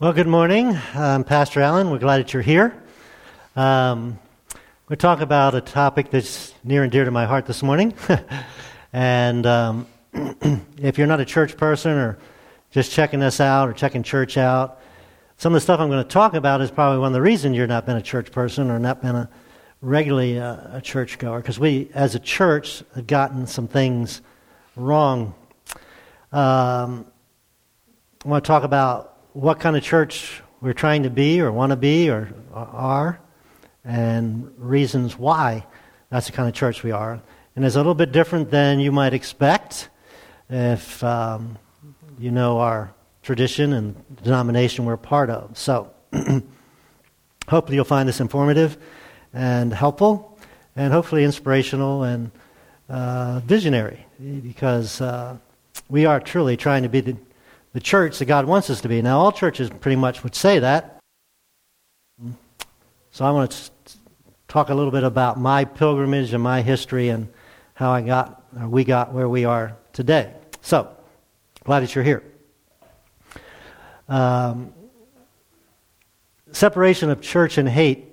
Well, good morning. I'm Pastor Allen. We're glad that you're here. Um, we're talking about a topic that's near and dear to my heart this morning. and um, if you're not a church person or just checking us out or checking church out, some of the stuff I'm going to talk about is probably one of the reasons you're not been a church person or not been a regularly a, a church goer because we, as a church, have gotten some things wrong. Um, I want to talk about what kind of church we're trying to be or want to be or are, and reasons why that's the kind of church we are. And it's a little bit different than you might expect if um, you know our tradition and denomination we're part of. So, hopefully, you'll find this informative and helpful, and hopefully inspirational and uh, visionary, because uh, we are truly trying to be the the church that God wants us to be. Now, all churches pretty much would say that. So I want to talk a little bit about my pilgrimage and my history and how I got, or we got where we are today. So, glad that you're here. Um, separation of church and hate.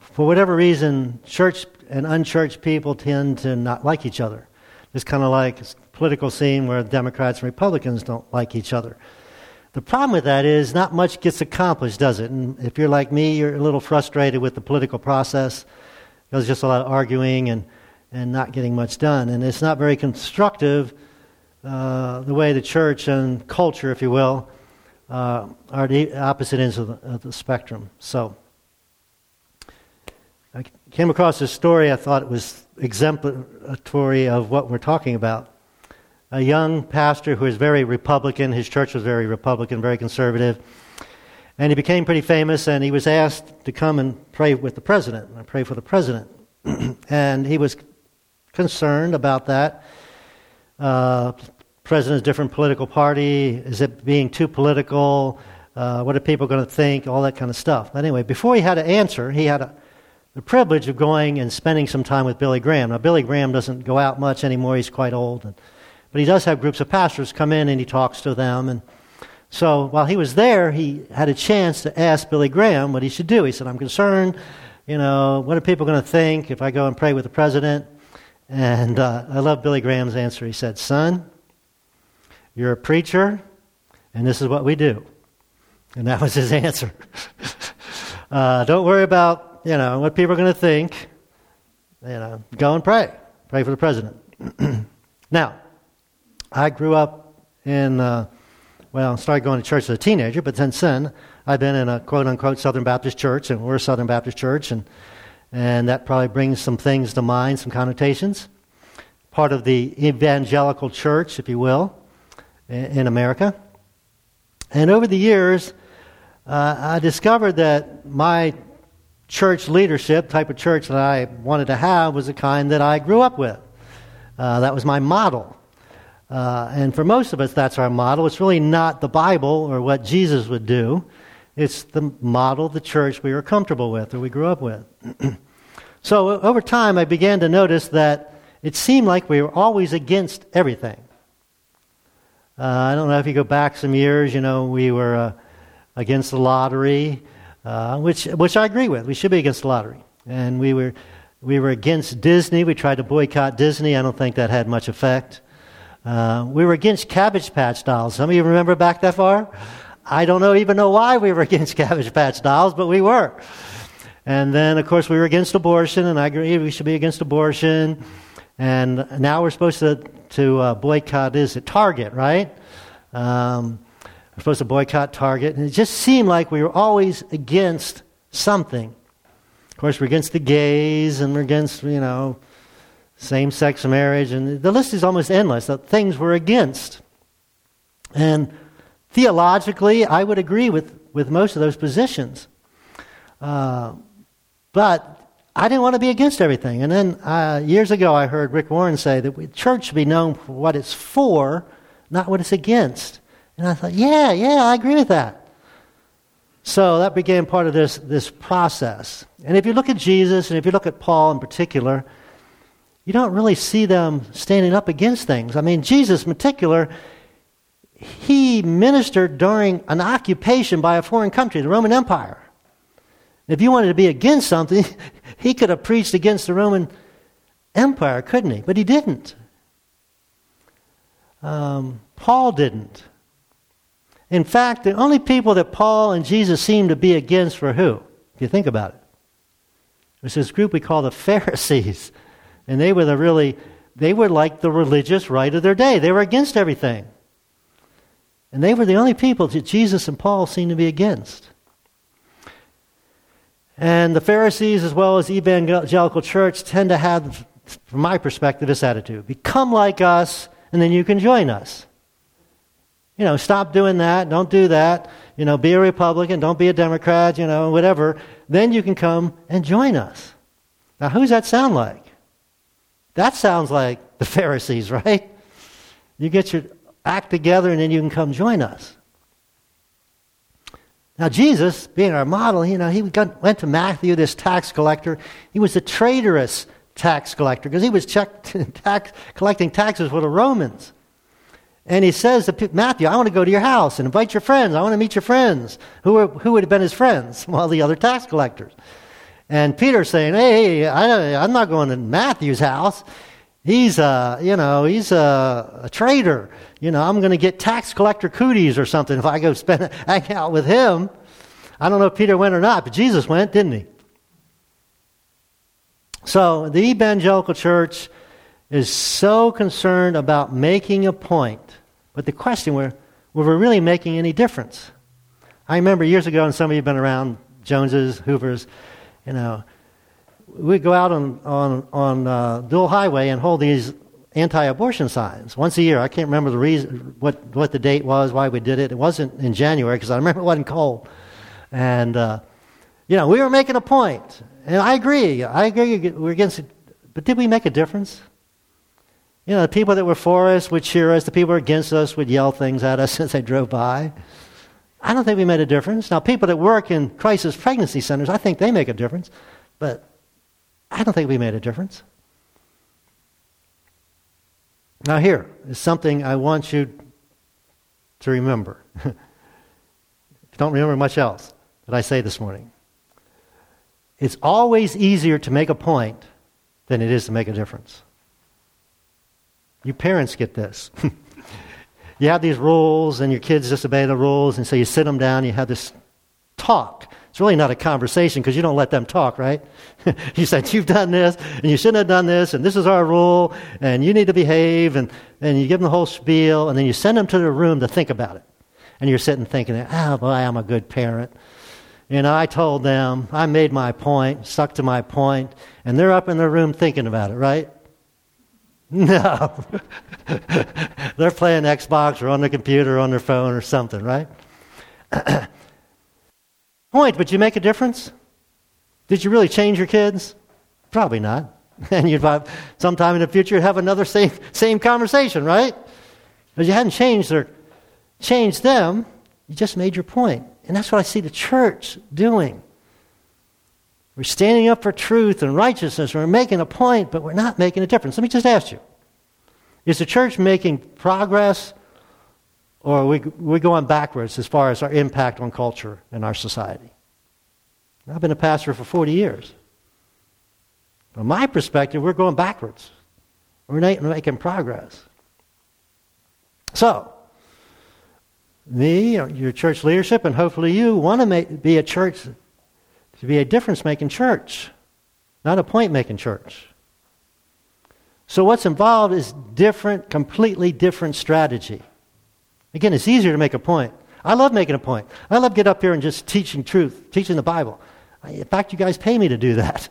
For whatever reason, church and unchurched people tend to not like each other. It's kind of like political scene where Democrats and Republicans don't like each other. The problem with that is not much gets accomplished, does it? And if you're like me, you're a little frustrated with the political process. There's just a lot of arguing and, and not getting much done. And it's not very constructive uh, the way the church and culture, if you will, uh, are the opposite ends of the, of the spectrum. So I came across this story. I thought it was exemplary of what we're talking about a young pastor who was very Republican. His church was very Republican, very conservative. And he became pretty famous, and he was asked to come and pray with the president, and pray for the president. and he was concerned about that. Uh, president's different political party. Is it being too political? Uh, what are people going to think? All that kind of stuff. But anyway, before he had an answer, he had a, the privilege of going and spending some time with Billy Graham. Now, Billy Graham doesn't go out much anymore. He's quite old. And, but he does have groups of pastors come in and he talks to them. And so while he was there, he had a chance to ask Billy Graham what he should do. He said, I'm concerned, you know, what are people going to think if I go and pray with the president? And uh, I love Billy Graham's answer. He said, Son, you're a preacher, and this is what we do. And that was his answer. uh, don't worry about, you know, what people are going to think. You know, go and pray. Pray for the president. now, I grew up in, uh, well, started going to church as a teenager, but since then I've been in a quote unquote Southern Baptist church, and we're a Southern Baptist church, and, and that probably brings some things to mind, some connotations. Part of the evangelical church, if you will, in America. And over the years, uh, I discovered that my church leadership, type of church that I wanted to have, was the kind that I grew up with. Uh, that was my model. Uh, and for most of us, that's our model. It's really not the Bible or what Jesus would do. It's the model the church we were comfortable with or we grew up with. so over time, I began to notice that it seemed like we were always against everything. Uh, I don't know if you go back some years, you know, we were uh, against the lottery, uh, which, which I agree with. We should be against the lottery. And we were, we were against Disney. We tried to boycott Disney. I don't think that had much effect. Uh, we were against Cabbage Patch dolls. Some of you remember back that far? I don't know, even know why we were against Cabbage Patch dolls, but we were. And then, of course, we were against abortion, and I agree we should be against abortion. And now we're supposed to, to uh, boycott, is it Target, right? Um, we're supposed to boycott Target. And it just seemed like we were always against something. Of course, we're against the gays, and we're against, you know, same sex marriage, and the list is almost endless of things we're against. And theologically, I would agree with, with most of those positions. Uh, but I didn't want to be against everything. And then uh, years ago, I heard Rick Warren say that the church should be known for what it's for, not what it's against. And I thought, yeah, yeah, I agree with that. So that began part of this, this process. And if you look at Jesus, and if you look at Paul in particular, you don't really see them standing up against things. I mean, Jesus, in particular, he ministered during an occupation by a foreign country, the Roman Empire. If you wanted to be against something, he could have preached against the Roman Empire, couldn't he? But he didn't. Um, Paul didn't. In fact, the only people that Paul and Jesus seemed to be against were who? If you think about it. It was this group we call the Pharisees. And they were the really, they were like the religious right of their day. They were against everything. And they were the only people that Jesus and Paul seemed to be against. And the Pharisees, as well as evangelical church, tend to have, from my perspective, this attitude become like us, and then you can join us. You know, stop doing that, don't do that. You know, be a Republican, don't be a Democrat, you know, whatever. Then you can come and join us. Now, who's that sound like? That sounds like the Pharisees, right? You get your act together and then you can come join us. Now, Jesus, being our model, you know, he went to Matthew, this tax collector. He was a traitorous tax collector because he was tax, collecting taxes for the Romans. And he says to Matthew, I want to go to your house and invite your friends. I want to meet your friends. Who, who would have been his friends? Well, the other tax collectors. And Peter's saying, Hey, I, am not going to Matthew's house. He's a, you know, he's a, a traitor. You know, I'm going to get tax collector cooties or something if I go spend hang out with him. I don't know if Peter went or not, but Jesus went, didn't he? So the evangelical church is so concerned about making a point. But the question were, were we really making any difference? I remember years ago, and some of you have been around Joneses, Hoovers, you know, we'd go out on, on, on uh, Dual Highway and hold these anti-abortion signs once a year. I can't remember the reason, what, what the date was, why we did it. It wasn't in January because I remember it wasn't cold. And, uh, you know, we were making a point. And I agree. I agree we're against it. But did we make a difference? You know, the people that were for us would cheer us. The people against us would yell things at us as they drove by. I don't think we made a difference. Now, people that work in crisis pregnancy centers, I think they make a difference. But I don't think we made a difference. Now, here is something I want you to remember. don't remember much else that I say this morning, it's always easier to make a point than it is to make a difference. You parents get this. you have these rules, and your kids disobey the rules, and so you sit them down, you have this talk. It's really not a conversation because you don't let them talk, right? you said, You've done this, and you shouldn't have done this, and this is our rule, and you need to behave, and, and you give them the whole spiel, and then you send them to their room to think about it. And you're sitting thinking, Oh, boy, I'm a good parent. You know, I told them, I made my point, stuck to my point, and they're up in their room thinking about it, right? No. they're playing Xbox or on their computer or on their phone or something, right? point, but you make a difference? Did you really change your kids? Probably not. And you'd have, sometime in the future have another same, same conversation, right? Because you hadn't changed their, changed them, you just made your point. And that's what I see the church doing. We're standing up for truth and righteousness, we're making a point, but we're not making a difference. Let me just ask you Is the church making progress or are we, we going backwards as far as our impact on culture and our society? I've been a pastor for 40 years. From my perspective, we're going backwards. We're not making progress. So, me, your church leadership, and hopefully you want to make, be a church, to be a difference making church, not a point making church. So, what's involved is different, completely different strategy. Again, it's easier to make a point. I love making a point. I love get up here and just teaching truth, teaching the Bible. In fact, you guys pay me to do that.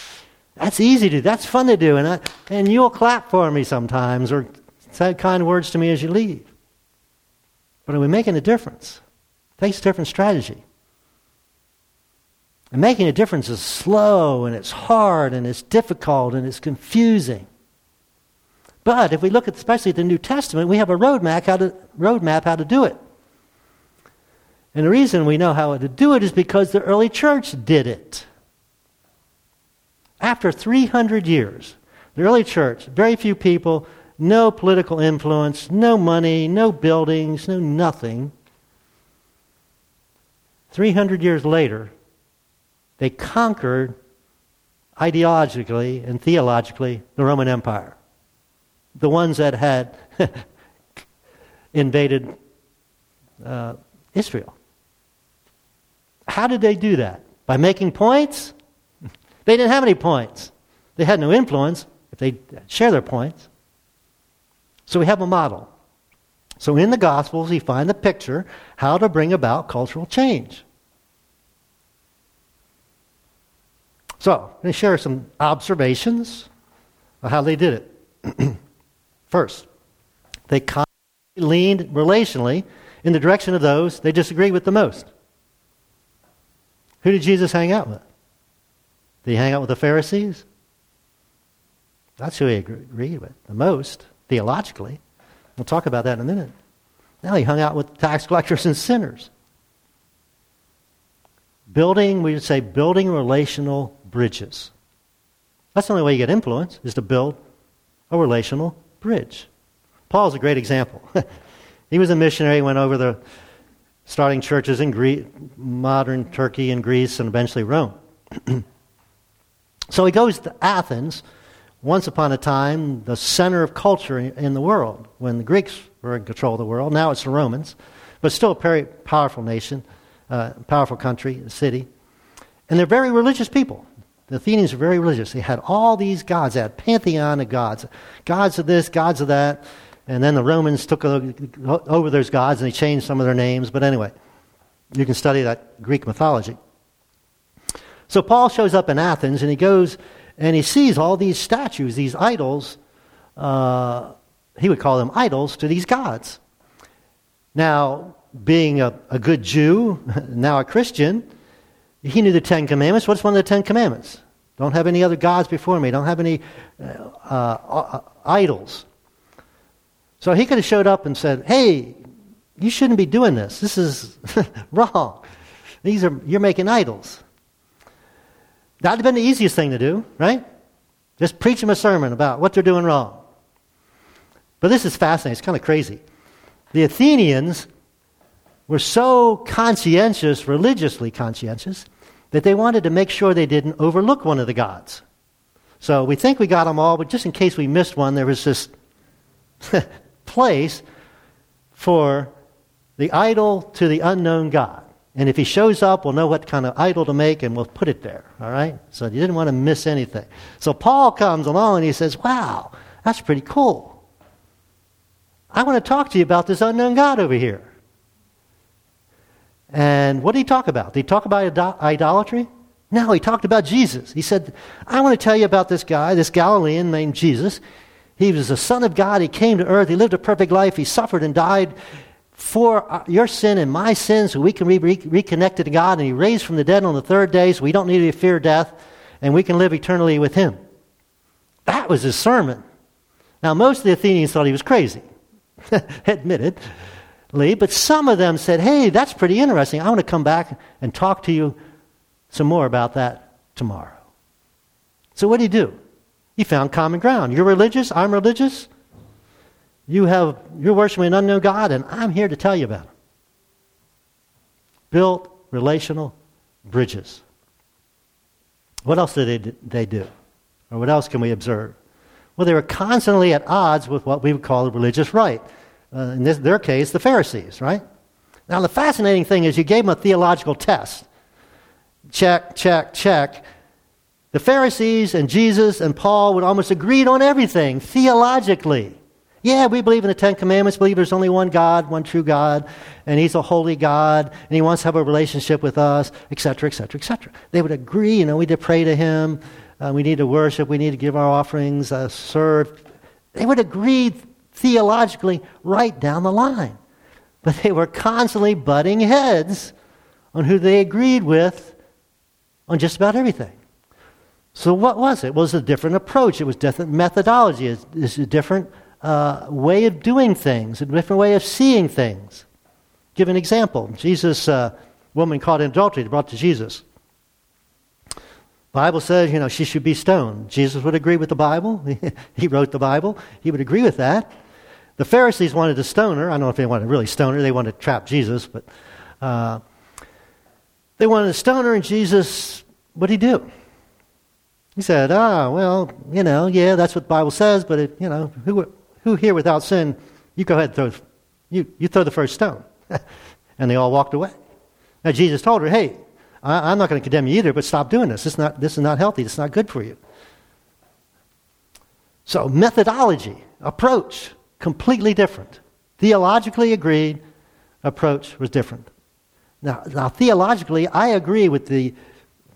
That's easy to do. That's fun to do. And, I, and you'll clap for me sometimes or say kind words to me as you leave. But are we making a difference? It takes a different strategy. And making a difference is slow and it's hard and it's difficult and it's confusing. But if we look at especially the New Testament, we have a roadmap how to, roadmap how to do it. And the reason we know how to do it is because the early church did it. After 300 years, the early church, very few people, no political influence, no money, no buildings, no nothing. 300 years later, they conquered ideologically and theologically the Roman Empire. The ones that had invaded uh, Israel. How did they do that? By making points? They didn't have any points. They had no influence if they share their points. So we have a model. So in the Gospels, we find the picture how to bring about cultural change. So, let me share some observations of how they did it. First, they leaned relationally in the direction of those they disagreed with the most. Who did Jesus hang out with? Did he hang out with the Pharisees? That's who he agreed with the most theologically. We'll talk about that in a minute. Now he hung out with tax collectors and sinners. Building, we would say, building relational bridges. That's the only way you get influence, is to build a relational bridge. Paul's a great example. he was a missionary, went over the starting churches in Greece, modern Turkey and Greece, and eventually Rome. so he goes to Athens, once upon a time the center of culture in the world when the Greeks were in control of the world. Now it's the Romans, but still a very powerful nation, uh, powerful country, city. And they're very religious people. The Athenians were very religious. They had all these gods. They had pantheon of gods, gods of this, gods of that. And then the Romans took over those gods and they changed some of their names. But anyway, you can study that Greek mythology. So Paul shows up in Athens and he goes and he sees all these statues, these idols. Uh, he would call them idols to these gods. Now, being a, a good Jew, now a Christian, he knew the Ten Commandments. What's one of the Ten Commandments? Don't have any other gods before me. Don't have any uh, uh, idols. So he could have showed up and said, "Hey, you shouldn't be doing this. This is wrong. These are you're making idols." That would have been the easiest thing to do, right? Just preach them a sermon about what they're doing wrong. But this is fascinating. It's kind of crazy. The Athenians were so conscientious, religiously conscientious, that they wanted to make sure they didn't overlook one of the gods. So we think we got them all, but just in case we missed one, there was this place for the idol to the unknown God. And if he shows up, we'll know what kind of idol to make and we'll put it there. All right? So you didn't want to miss anything. So Paul comes along and he says, Wow, that's pretty cool. I want to talk to you about this unknown God over here. And what did he talk about? Did he talk about idolatry? No, he talked about Jesus. He said, I want to tell you about this guy, this Galilean named Jesus. He was the Son of God. He came to earth. He lived a perfect life. He suffered and died for uh, your sin and my sin so we can be reconnected to God. And He raised from the dead on the third day so we don't need to fear death and we can live eternally with Him. That was his sermon. Now, most of the Athenians thought he was crazy, admittedly, but some of them said, hey, that's pretty interesting. I want to come back and talk to you some more about that tomorrow. So, what did he do? He found common ground. You're religious, I'm religious. You have, you're worshiping an unknown God, and I'm here to tell you about it. Built relational bridges. What else did they, they do? Or what else can we observe? Well, they were constantly at odds with what we would call the religious right. Uh, in this, their case, the Pharisees, right? Now, the fascinating thing is you gave them a theological test. Check, check, check. The Pharisees and Jesus and Paul would almost agree on everything theologically. Yeah, we believe in the Ten Commandments, believe there's only one God, one true God, and He's a holy God, and He wants to have a relationship with us, etc., etc., etc. They would agree, you know, we need to pray to Him, uh, we need to worship, we need to give our offerings, uh, serve. They would agree theologically right down the line. But they were constantly butting heads on who they agreed with on just about everything. So, what was it? Well, it was a different approach, it was different methodology, it was a different uh, way of doing things, a different way of seeing things. Give an example. Jesus, uh, woman caught in adultery, brought to Jesus. Bible says, you know, she should be stoned. Jesus would agree with the Bible. he wrote the Bible. He would agree with that. The Pharisees wanted to stone her. I don't know if they wanted to really stone her. They wanted to trap Jesus, but uh, they wanted to stone her, and Jesus, what did he do? He said, ah, well, you know, yeah, that's what the Bible says, but, it, you know, who, who here without sin, you go ahead and throw, you, you throw the first stone. and they all walked away. Now, Jesus told her, hey, I, am not going to condemn you either, but stop doing this. This is, not, this is not healthy. It's not good for you. So, methodology, approach, completely different. Theologically agreed, approach was different. Now, now theologically, I agree with the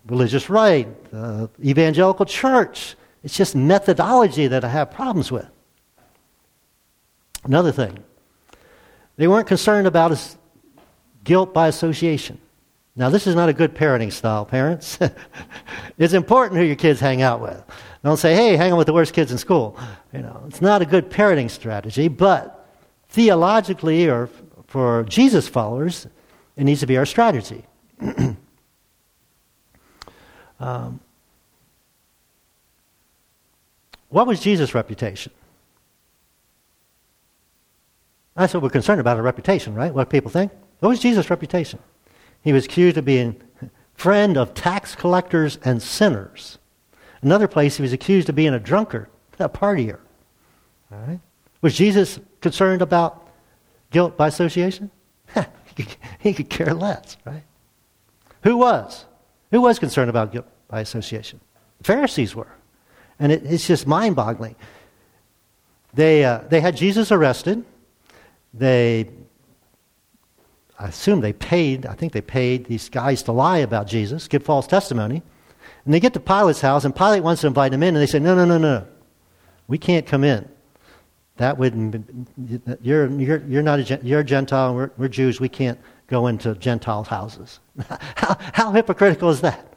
religious right, the evangelical church. It's just methodology that I have problems with. Another thing, they weren't concerned about guilt by association. Now, this is not a good parenting style, parents. it's important who your kids hang out with. Don't say, hey, hang out with the worst kids in school. You know, it's not a good parenting strategy, but theologically or for Jesus followers, it needs to be our strategy. um, what was Jesus' reputation? That's what we're concerned about, a reputation, right? What people think. What was Jesus' reputation? He was accused of being friend of tax collectors and sinners. Another place, he was accused of being a drunkard, a partier. All right? Was Jesus concerned about guilt by association? he could care less, right? Who was? Who was concerned about guilt by association? The Pharisees were. And it, it's just mind boggling. They, uh, they had Jesus arrested. They I assume they paid, I think they paid these guys to lie about Jesus, give false testimony. And they get to Pilate's house, and Pilate wants to invite them in, and they say, No, no, no, no. We can't come in. That wouldn't, you're, you're, you're not a, you're a Gentile, we're, we're Jews, we can't go into Gentile houses. how, how hypocritical is that?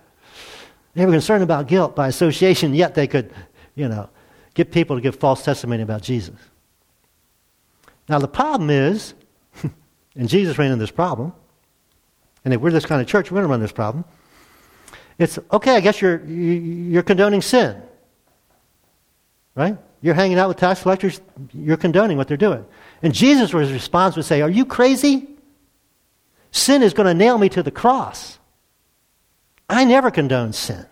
They were concerned about guilt by association, yet they could, you know, get people to give false testimony about Jesus. Now, the problem is, and Jesus ran into this problem. And if we're this kind of church, we're going to run this problem. It's okay, I guess you're, you're condoning sin. Right? You're hanging out with tax collectors, you're condoning what they're doing. And Jesus' response would say, Are you crazy? Sin is going to nail me to the cross. I never condone sin.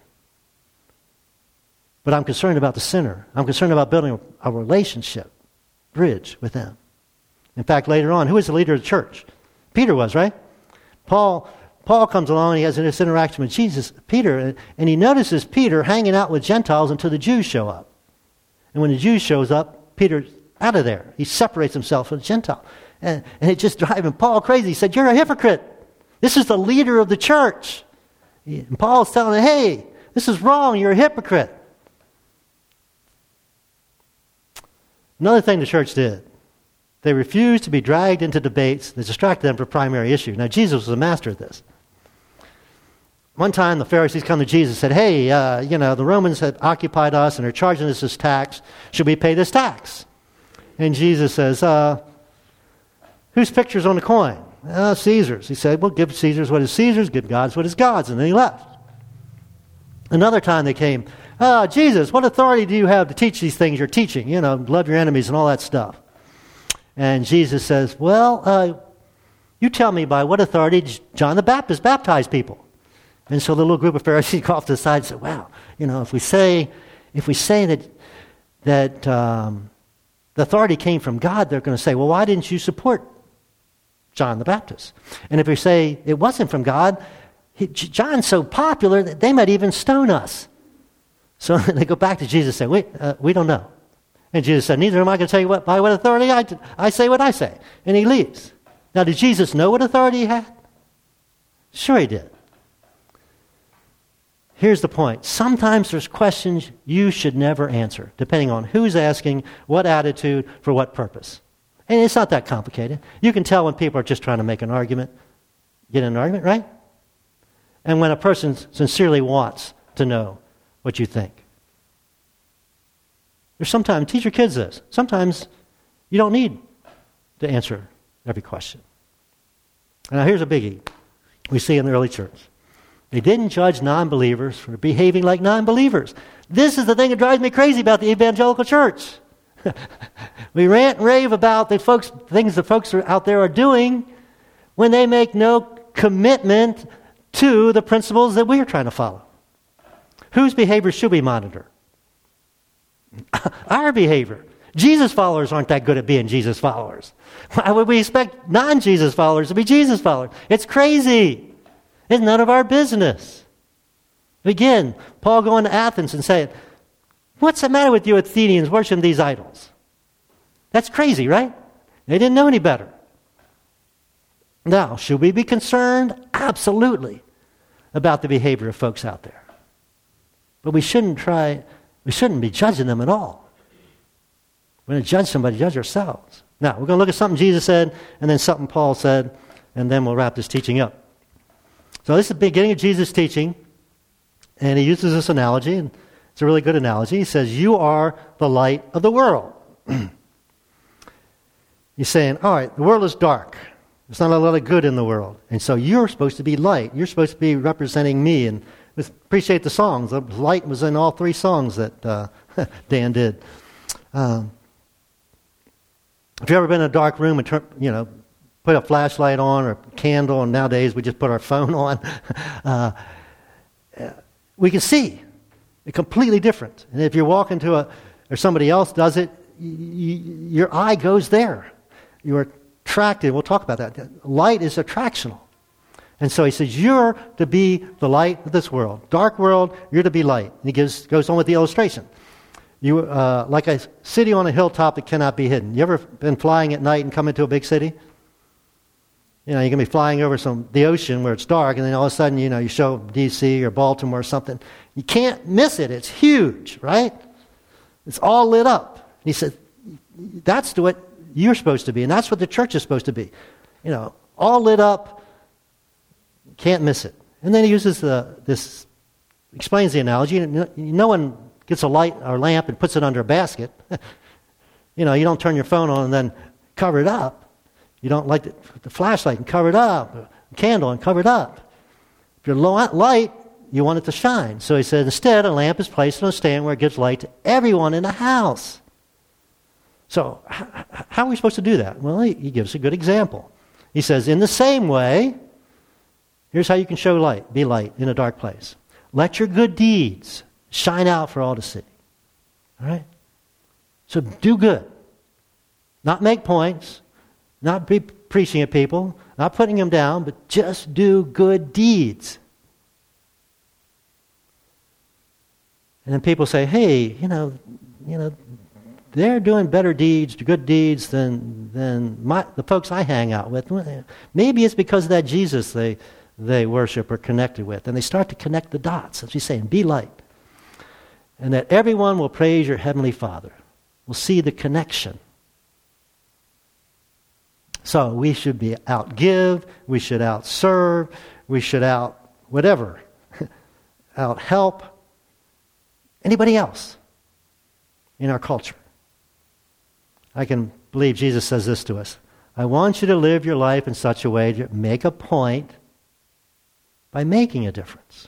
But I'm concerned about the sinner. I'm concerned about building a relationship, bridge with them. In fact, later on, who was the leader of the church? Peter was, right? Paul, Paul comes along and he has this interaction with Jesus, Peter, and he notices Peter hanging out with Gentiles until the Jews show up. And when the Jews shows up, Peter's out of there. He separates himself from the Gentile. And, and it just driving Paul crazy. He said, You're a hypocrite. This is the leader of the church. And Paul's telling him, Hey, this is wrong. You're a hypocrite. Another thing the church did they refused to be dragged into debates that distracted them from primary issue. Now, Jesus was a master at this. One time, the Pharisees come to Jesus and said, Hey, uh, you know, the Romans have occupied us and are charging us this tax. Should we pay this tax? And Jesus says, uh, Whose picture's on the coin? Uh, Caesar's. He said, Well, give Caesar's what is Caesar's, give God's what is God's. And then he left. Another time they came, uh, Jesus, what authority do you have to teach these things you're teaching? You know, love your enemies and all that stuff. And Jesus says, Well, uh, you tell me by what authority John the Baptist baptized people? And so the little group of Pharisees go off to the side and say, Wow, you know, if we say, if we say that, that um, the authority came from God, they're going to say, Well, why didn't you support John the Baptist? And if we say it wasn't from God, he, John's so popular that they might even stone us. So they go back to Jesus and say, we, uh, we don't know. And Jesus said, Neither am I going to tell you what, by what authority I, I say what I say. And he leaves. Now, did Jesus know what authority he had? Sure, he did. Here's the point. Sometimes there's questions you should never answer, depending on who's asking, what attitude, for what purpose. And it's not that complicated. You can tell when people are just trying to make an argument, get an argument, right? And when a person sincerely wants to know what you think. There's sometimes, teach your kids this. Sometimes you don't need to answer every question. Now, here's a biggie we see in the early church They didn't judge non believers for behaving like non believers. This is the thing that drives me crazy about the evangelical church. we rant and rave about the folks, things the folks out there are doing when they make no commitment to the principles that we are trying to follow. Whose behavior should we monitor? Our behavior. Jesus followers aren't that good at being Jesus followers. Why would we expect non Jesus followers to be Jesus followers? It's crazy. It's none of our business. Again, Paul going to Athens and saying, What's the matter with you Athenians worshiping these idols? That's crazy, right? They didn't know any better. Now, should we be concerned? Absolutely, about the behavior of folks out there. But we shouldn't try, we shouldn't be judging them at all. We're going to judge somebody, judge ourselves. Now, we're going to look at something Jesus said, and then something Paul said, and then we'll wrap this teaching up. So, this is the beginning of Jesus' teaching, and he uses this analogy, and it's a really good analogy. He says, You are the light of the world. He's saying, All right, the world is dark. There's not a lot of good in the world. And so you're supposed to be light. You're supposed to be representing me. And appreciate the songs. The light was in all three songs that uh, Dan did. Um, if you've ever been in a dark room and turn, you know, put a flashlight on or a candle, and nowadays we just put our phone on, uh, we can see. It's completely different. And if you walk into a, or somebody else does it, your eye goes there. You're attracted. We'll talk about that. Light is attractional. And so he says, You're to be the light of this world. Dark world, you're to be light. And he gives, goes on with the illustration. You, uh, like a city on a hilltop that cannot be hidden. You ever been flying at night and come into a big city? You know, you can be flying over some the ocean where it's dark, and then all of a sudden, you know, you show D.C. or Baltimore or something. You can't miss it. It's huge, right? It's all lit up. And he said, that's what you're supposed to be, and that's what the church is supposed to be. You know, all lit up, can't miss it. And then he uses the, this, explains the analogy. No one gets a light or lamp and puts it under a basket. you know, you don't turn your phone on and then cover it up. You don't light the, the flashlight and cover it up, a candle and cover it up. If you're low light, you want it to shine. So he said, instead, a lamp is placed on a stand where it gives light to everyone in the house. So, how are we supposed to do that? Well, he, he gives a good example. He says, in the same way, here's how you can show light, be light in a dark place. Let your good deeds shine out for all to see. All right? So do good. Not make points, not be preaching at people, not putting them down, but just do good deeds. And then people say, hey, you know, you know, they're doing better deeds, good deeds than, than my, the folks I hang out with. Maybe it's because of that Jesus they, they worship or connected with. And they start to connect the dots, as he's saying, be light. And that everyone will praise your heavenly Father. Will see the connection. So we should be out give, we should out serve, we should out whatever, out help anybody else in our culture. I can believe Jesus says this to us I want you to live your life in such a way to make a point by making a difference.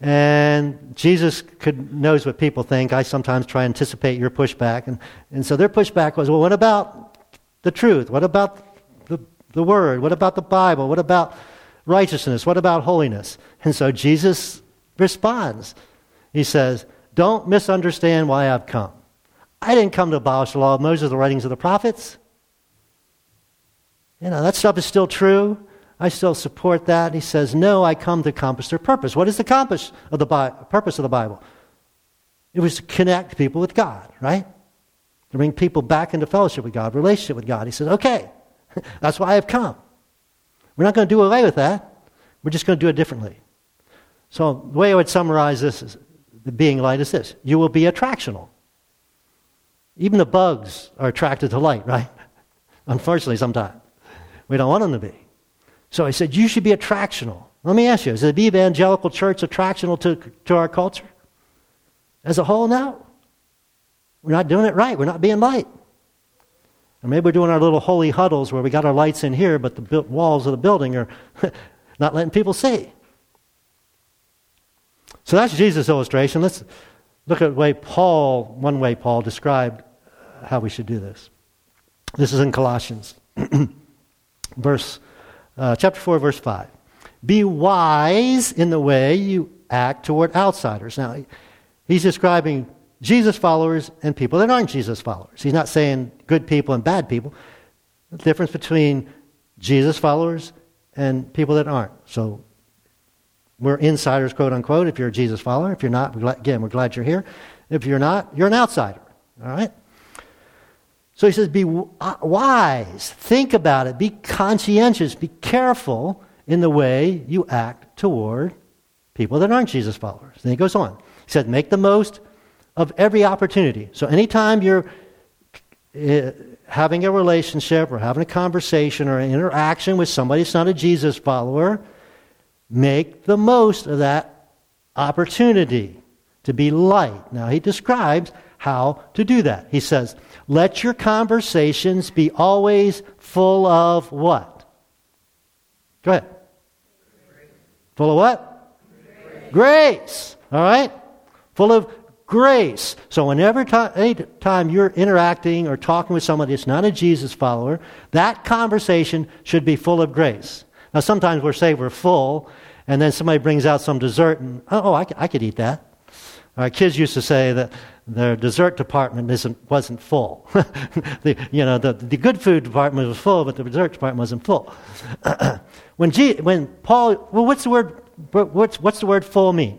And Jesus could, knows what people think. I sometimes try to anticipate your pushback. And, and so their pushback was well, what about the truth? What about the, the Word? What about the Bible? What about righteousness? What about holiness? And so Jesus responds. He says, don't misunderstand why I've come. I didn't come to abolish the law of Moses, the writings of the prophets. You know, that stuff is still true. I still support that. He says, No, I come to accomplish their purpose. What is the of the Bi- purpose of the Bible? It was to connect people with God, right? To bring people back into fellowship with God, relationship with God. He says, Okay, that's why I've come. We're not going to do away with that. We're just going to do it differently. So, the way I would summarize this is the being light is this you will be attractional. Even the bugs are attracted to light, right? Unfortunately, sometimes. We don't want them to be. So I said, You should be attractional. Let me ask you, is the evangelical church attractional to, to our culture? As a whole, no. We're not doing it right. We're not being light. Or maybe we're doing our little holy huddles where we got our lights in here, but the walls of the building are not letting people see. So that's Jesus' illustration. Let's look at way Paul, one way Paul described how we should do this. This is in Colossians, verse, uh, chapter 4, verse 5. Be wise in the way you act toward outsiders. Now, he's describing Jesus followers and people that aren't Jesus followers. He's not saying good people and bad people. The difference between Jesus followers and people that aren't. So we're insiders, quote unquote, if you're a Jesus follower. If you're not, again, we're glad you're here. If you're not, you're an outsider. All right? So he says, be uh, wise. Think about it. Be conscientious. Be careful in the way you act toward people that aren't Jesus followers. Then he goes on. He said, make the most of every opportunity. So anytime you're uh, having a relationship or having a conversation or an interaction with somebody that's not a Jesus follower, make the most of that opportunity to be light. Now, he describes how to do that. He says, let your conversations be always full of what? Go ahead. Full of what? Grace. grace. All right? Full of grace. So whenever any time you're interacting or talking with somebody that's not a Jesus follower, that conversation should be full of grace. Now sometimes we're say we're full, and then somebody brings out some dessert, and oh, I, I could eat that. Our kids used to say that their dessert department isn't, wasn't full. the, you know, the, the good food department was full, but the dessert department wasn't full. when, G, when Paul, well, what's the word, what's, what's the word full mean?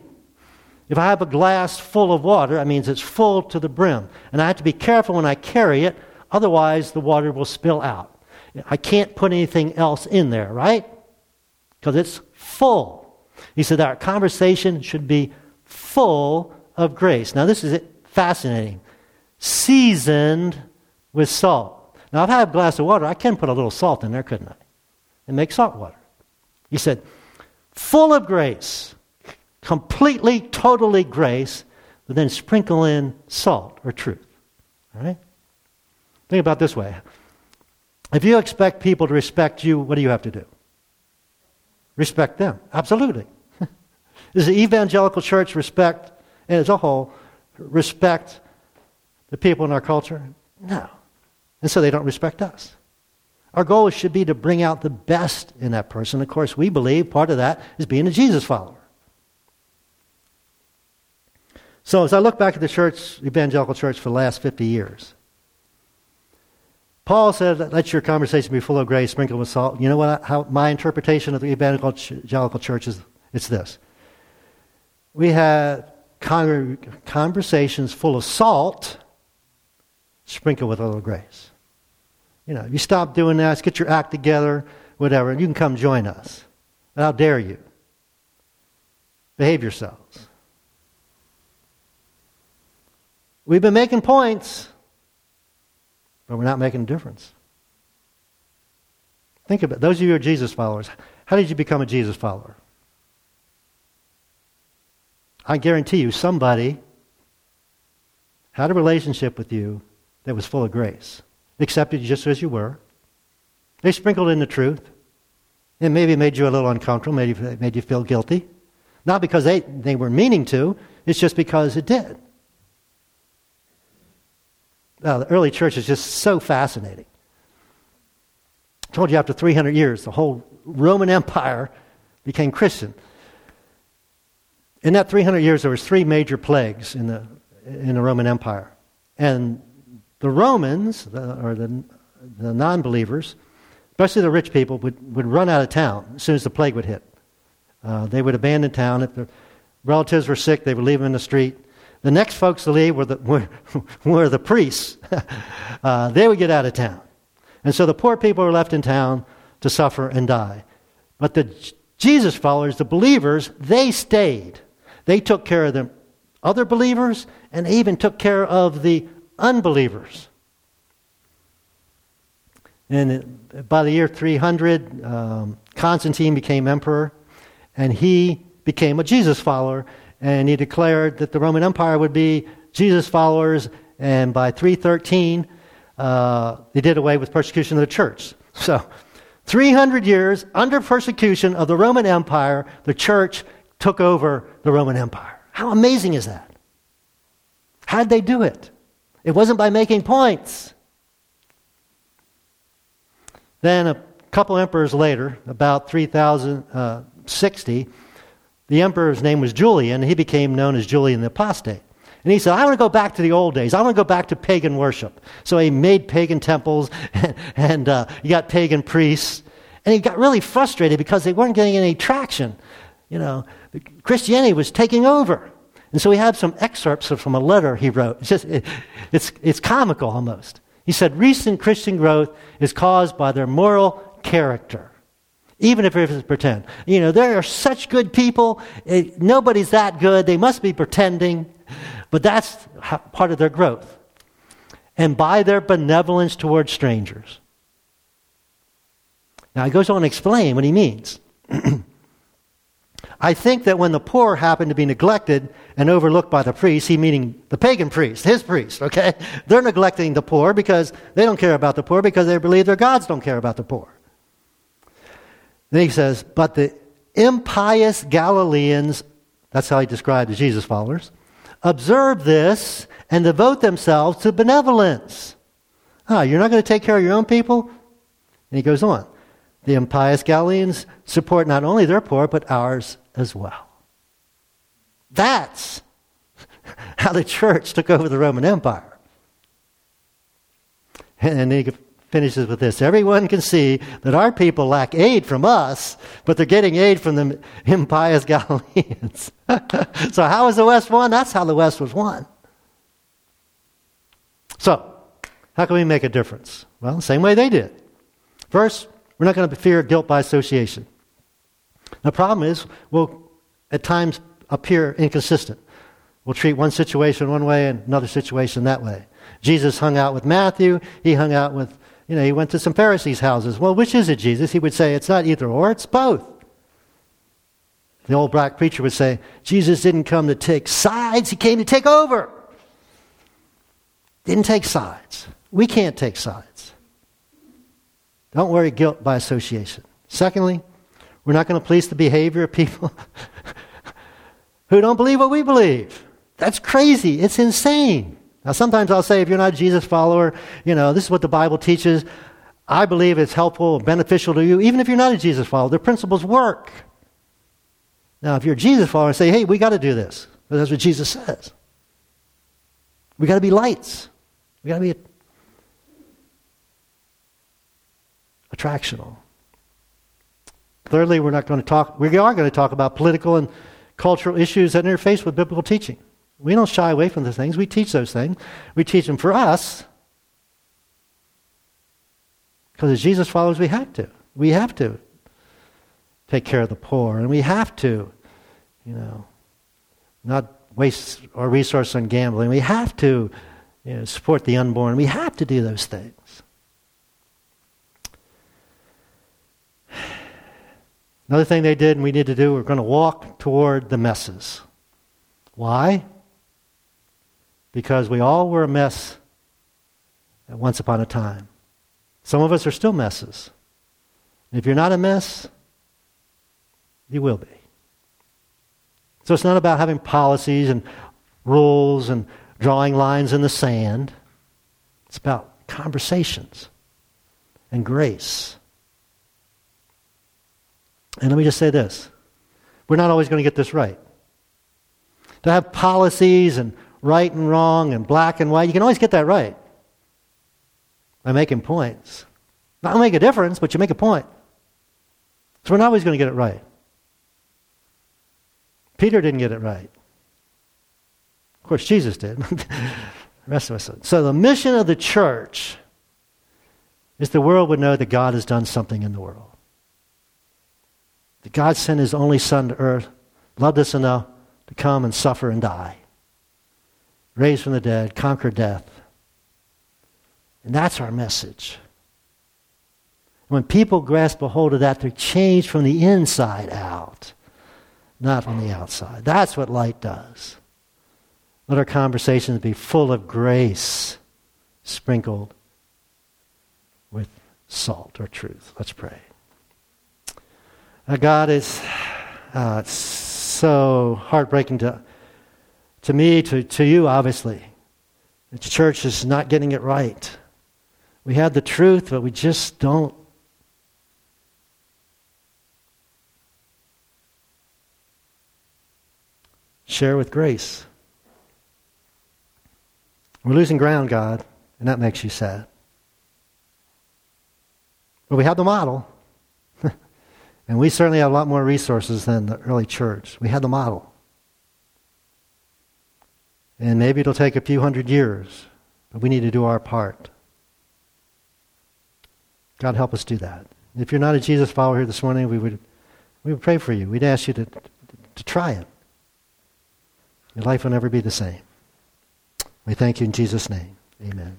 If I have a glass full of water, that means it's full to the brim. And I have to be careful when I carry it, otherwise the water will spill out. I can't put anything else in there, right? Because it's full. He said our conversation should be full of grace. Now, this is fascinating. Seasoned with salt. Now, if I have a glass of water, I can put a little salt in there, couldn't I? And make salt water. He said, full of grace, completely, totally grace, but then sprinkle in salt or truth. All right? Think about this way. If you expect people to respect you, what do you have to do? Respect them. Absolutely. Does the evangelical church respect, as a whole, respect the people in our culture? No. And so they don't respect us. Our goal should be to bring out the best in that person. Of course, we believe part of that is being a Jesus follower. So as I look back at the church, evangelical church, for the last 50 years, Paul said, let your conversation be full of grace, sprinkled with salt. You know what? How, my interpretation of the evangelical church is it's this. We had conversations full of salt, sprinkled with a little grace. You know, if you stop doing that, get your act together, whatever, and you can come join us. how dare you? Behave yourselves. We've been making points, but we're not making a difference. Think about it. Those of you who are Jesus followers, how did you become a Jesus follower? I guarantee you, somebody had a relationship with you that was full of grace, accepted you just as you were. They sprinkled in the truth. It maybe made you a little uncomfortable, maybe made you feel guilty. Not because they, they were meaning to, it's just because it did. Uh, the early church is just so fascinating. I told you after 300 years, the whole Roman Empire became Christian. In that 300 years, there was three major plagues in the, in the Roman Empire. And the Romans, the, or the, the non-believers, especially the rich people, would, would run out of town as soon as the plague would hit. Uh, they would abandon town. If the relatives were sick, they would leave them in the street. The next folks to leave were the, were, were the priests. uh, they would get out of town. And so the poor people were left in town to suffer and die. But the Jesus followers, the believers, they stayed. They took care of the other believers and even took care of the unbelievers. And by the year 300, um, Constantine became emperor, and he became a Jesus follower and he declared that the Roman Empire would be Jesus followers. And by 313, uh, they did away with persecution of the church. So, 300 years under persecution of the Roman Empire, the church took over the Roman Empire. How amazing is that? How'd they do it? It wasn't by making points. Then, a couple emperors later, about 3060, uh, the emperor's name was Julian, he became known as Julian the Apostate. And he said, I want to go back to the old days. I want to go back to pagan worship. So he made pagan temples, and, and uh, you got pagan priests. And he got really frustrated because they weren't getting any traction. You know, Christianity was taking over. And so we have some excerpts from a letter he wrote. It's, just, it, it's, it's comical almost. He said, Recent Christian growth is caused by their moral character even if it's pretend. You know, there are such good people. It, nobody's that good. They must be pretending. But that's part of their growth. And by their benevolence towards strangers. Now, he goes on to explain what he means. I think that when the poor happen to be neglected and overlooked by the priest, he meaning the pagan priest, his priest, okay? They're neglecting the poor because they don't care about the poor because they believe their gods don't care about the poor. Then he says, but the impious Galileans, that's how he described the Jesus followers, observe this and devote themselves to benevolence. Ah, you're not going to take care of your own people? And he goes on. The impious Galileans support not only their poor, but ours as well. That's how the church took over the Roman Empire. And he finishes with this Everyone can see that our people lack aid from us, but they're getting aid from the impious Galileans. so, how was the West won? That's how the West was won. So, how can we make a difference? Well, same way they did. First, we're not going to fear guilt by association. The problem is, we'll at times appear inconsistent. We'll treat one situation one way and another situation that way. Jesus hung out with Matthew, he hung out with you know, he went to some Pharisees' houses. Well, which is it, Jesus? He would say, it's not either or, it's both. The old black preacher would say, Jesus didn't come to take sides, he came to take over. Didn't take sides. We can't take sides. Don't worry, guilt by association. Secondly, we're not going to police the behavior of people who don't believe what we believe. That's crazy. It's insane. Now, sometimes I'll say, if you're not a Jesus follower, you know, this is what the Bible teaches. I believe it's helpful, beneficial to you, even if you're not a Jesus follower. The principles work. Now, if you're a Jesus follower, say, hey, we got to do this. That's what Jesus says. We got to be lights. We got to be attractional. Thirdly, we're not going to talk, we are going to talk about political and cultural issues that interface with biblical teaching. We don't shy away from those things. We teach those things. We teach them for us. Because as Jesus followers, we have to. We have to take care of the poor. And we have to, you know, not waste our resources on gambling. We have to you know, support the unborn. We have to do those things. Another thing they did and we need to do, we're going to walk toward the messes. Why? because we all were a mess at once upon a time. Some of us are still messes. And if you're not a mess, you will be. So it's not about having policies and rules and drawing lines in the sand. It's about conversations and grace. And let me just say this we're not always going to get this right. To have policies and right and wrong and black and white. You can always get that right by making points. Not make a difference, but you make a point. So we're not always going to get it right. Peter didn't get it right. Of course, Jesus did. the rest of us did. So the mission of the church is the world would know that God has done something in the world. That God sent his only son to earth, loved us enough to come and suffer and die raised from the dead, conquer death. And that's our message. When people grasp a hold of that, they're changed from the inside out, not from the outside. That's what light does. Let our conversations be full of grace sprinkled with salt or truth. Let's pray. Uh, God, is uh, so heartbreaking to, to me, to, to you, obviously. The church is not getting it right. We have the truth, but we just don't share with grace. We're losing ground, God, and that makes you sad. But we have the model. And we certainly have a lot more resources than the early church. We had the model. And maybe it'll take a few hundred years, but we need to do our part. God, help us do that. If you're not a Jesus follower here this morning, we would, we would pray for you. We'd ask you to, to try it. Your life will never be the same. We thank you in Jesus' name. Amen.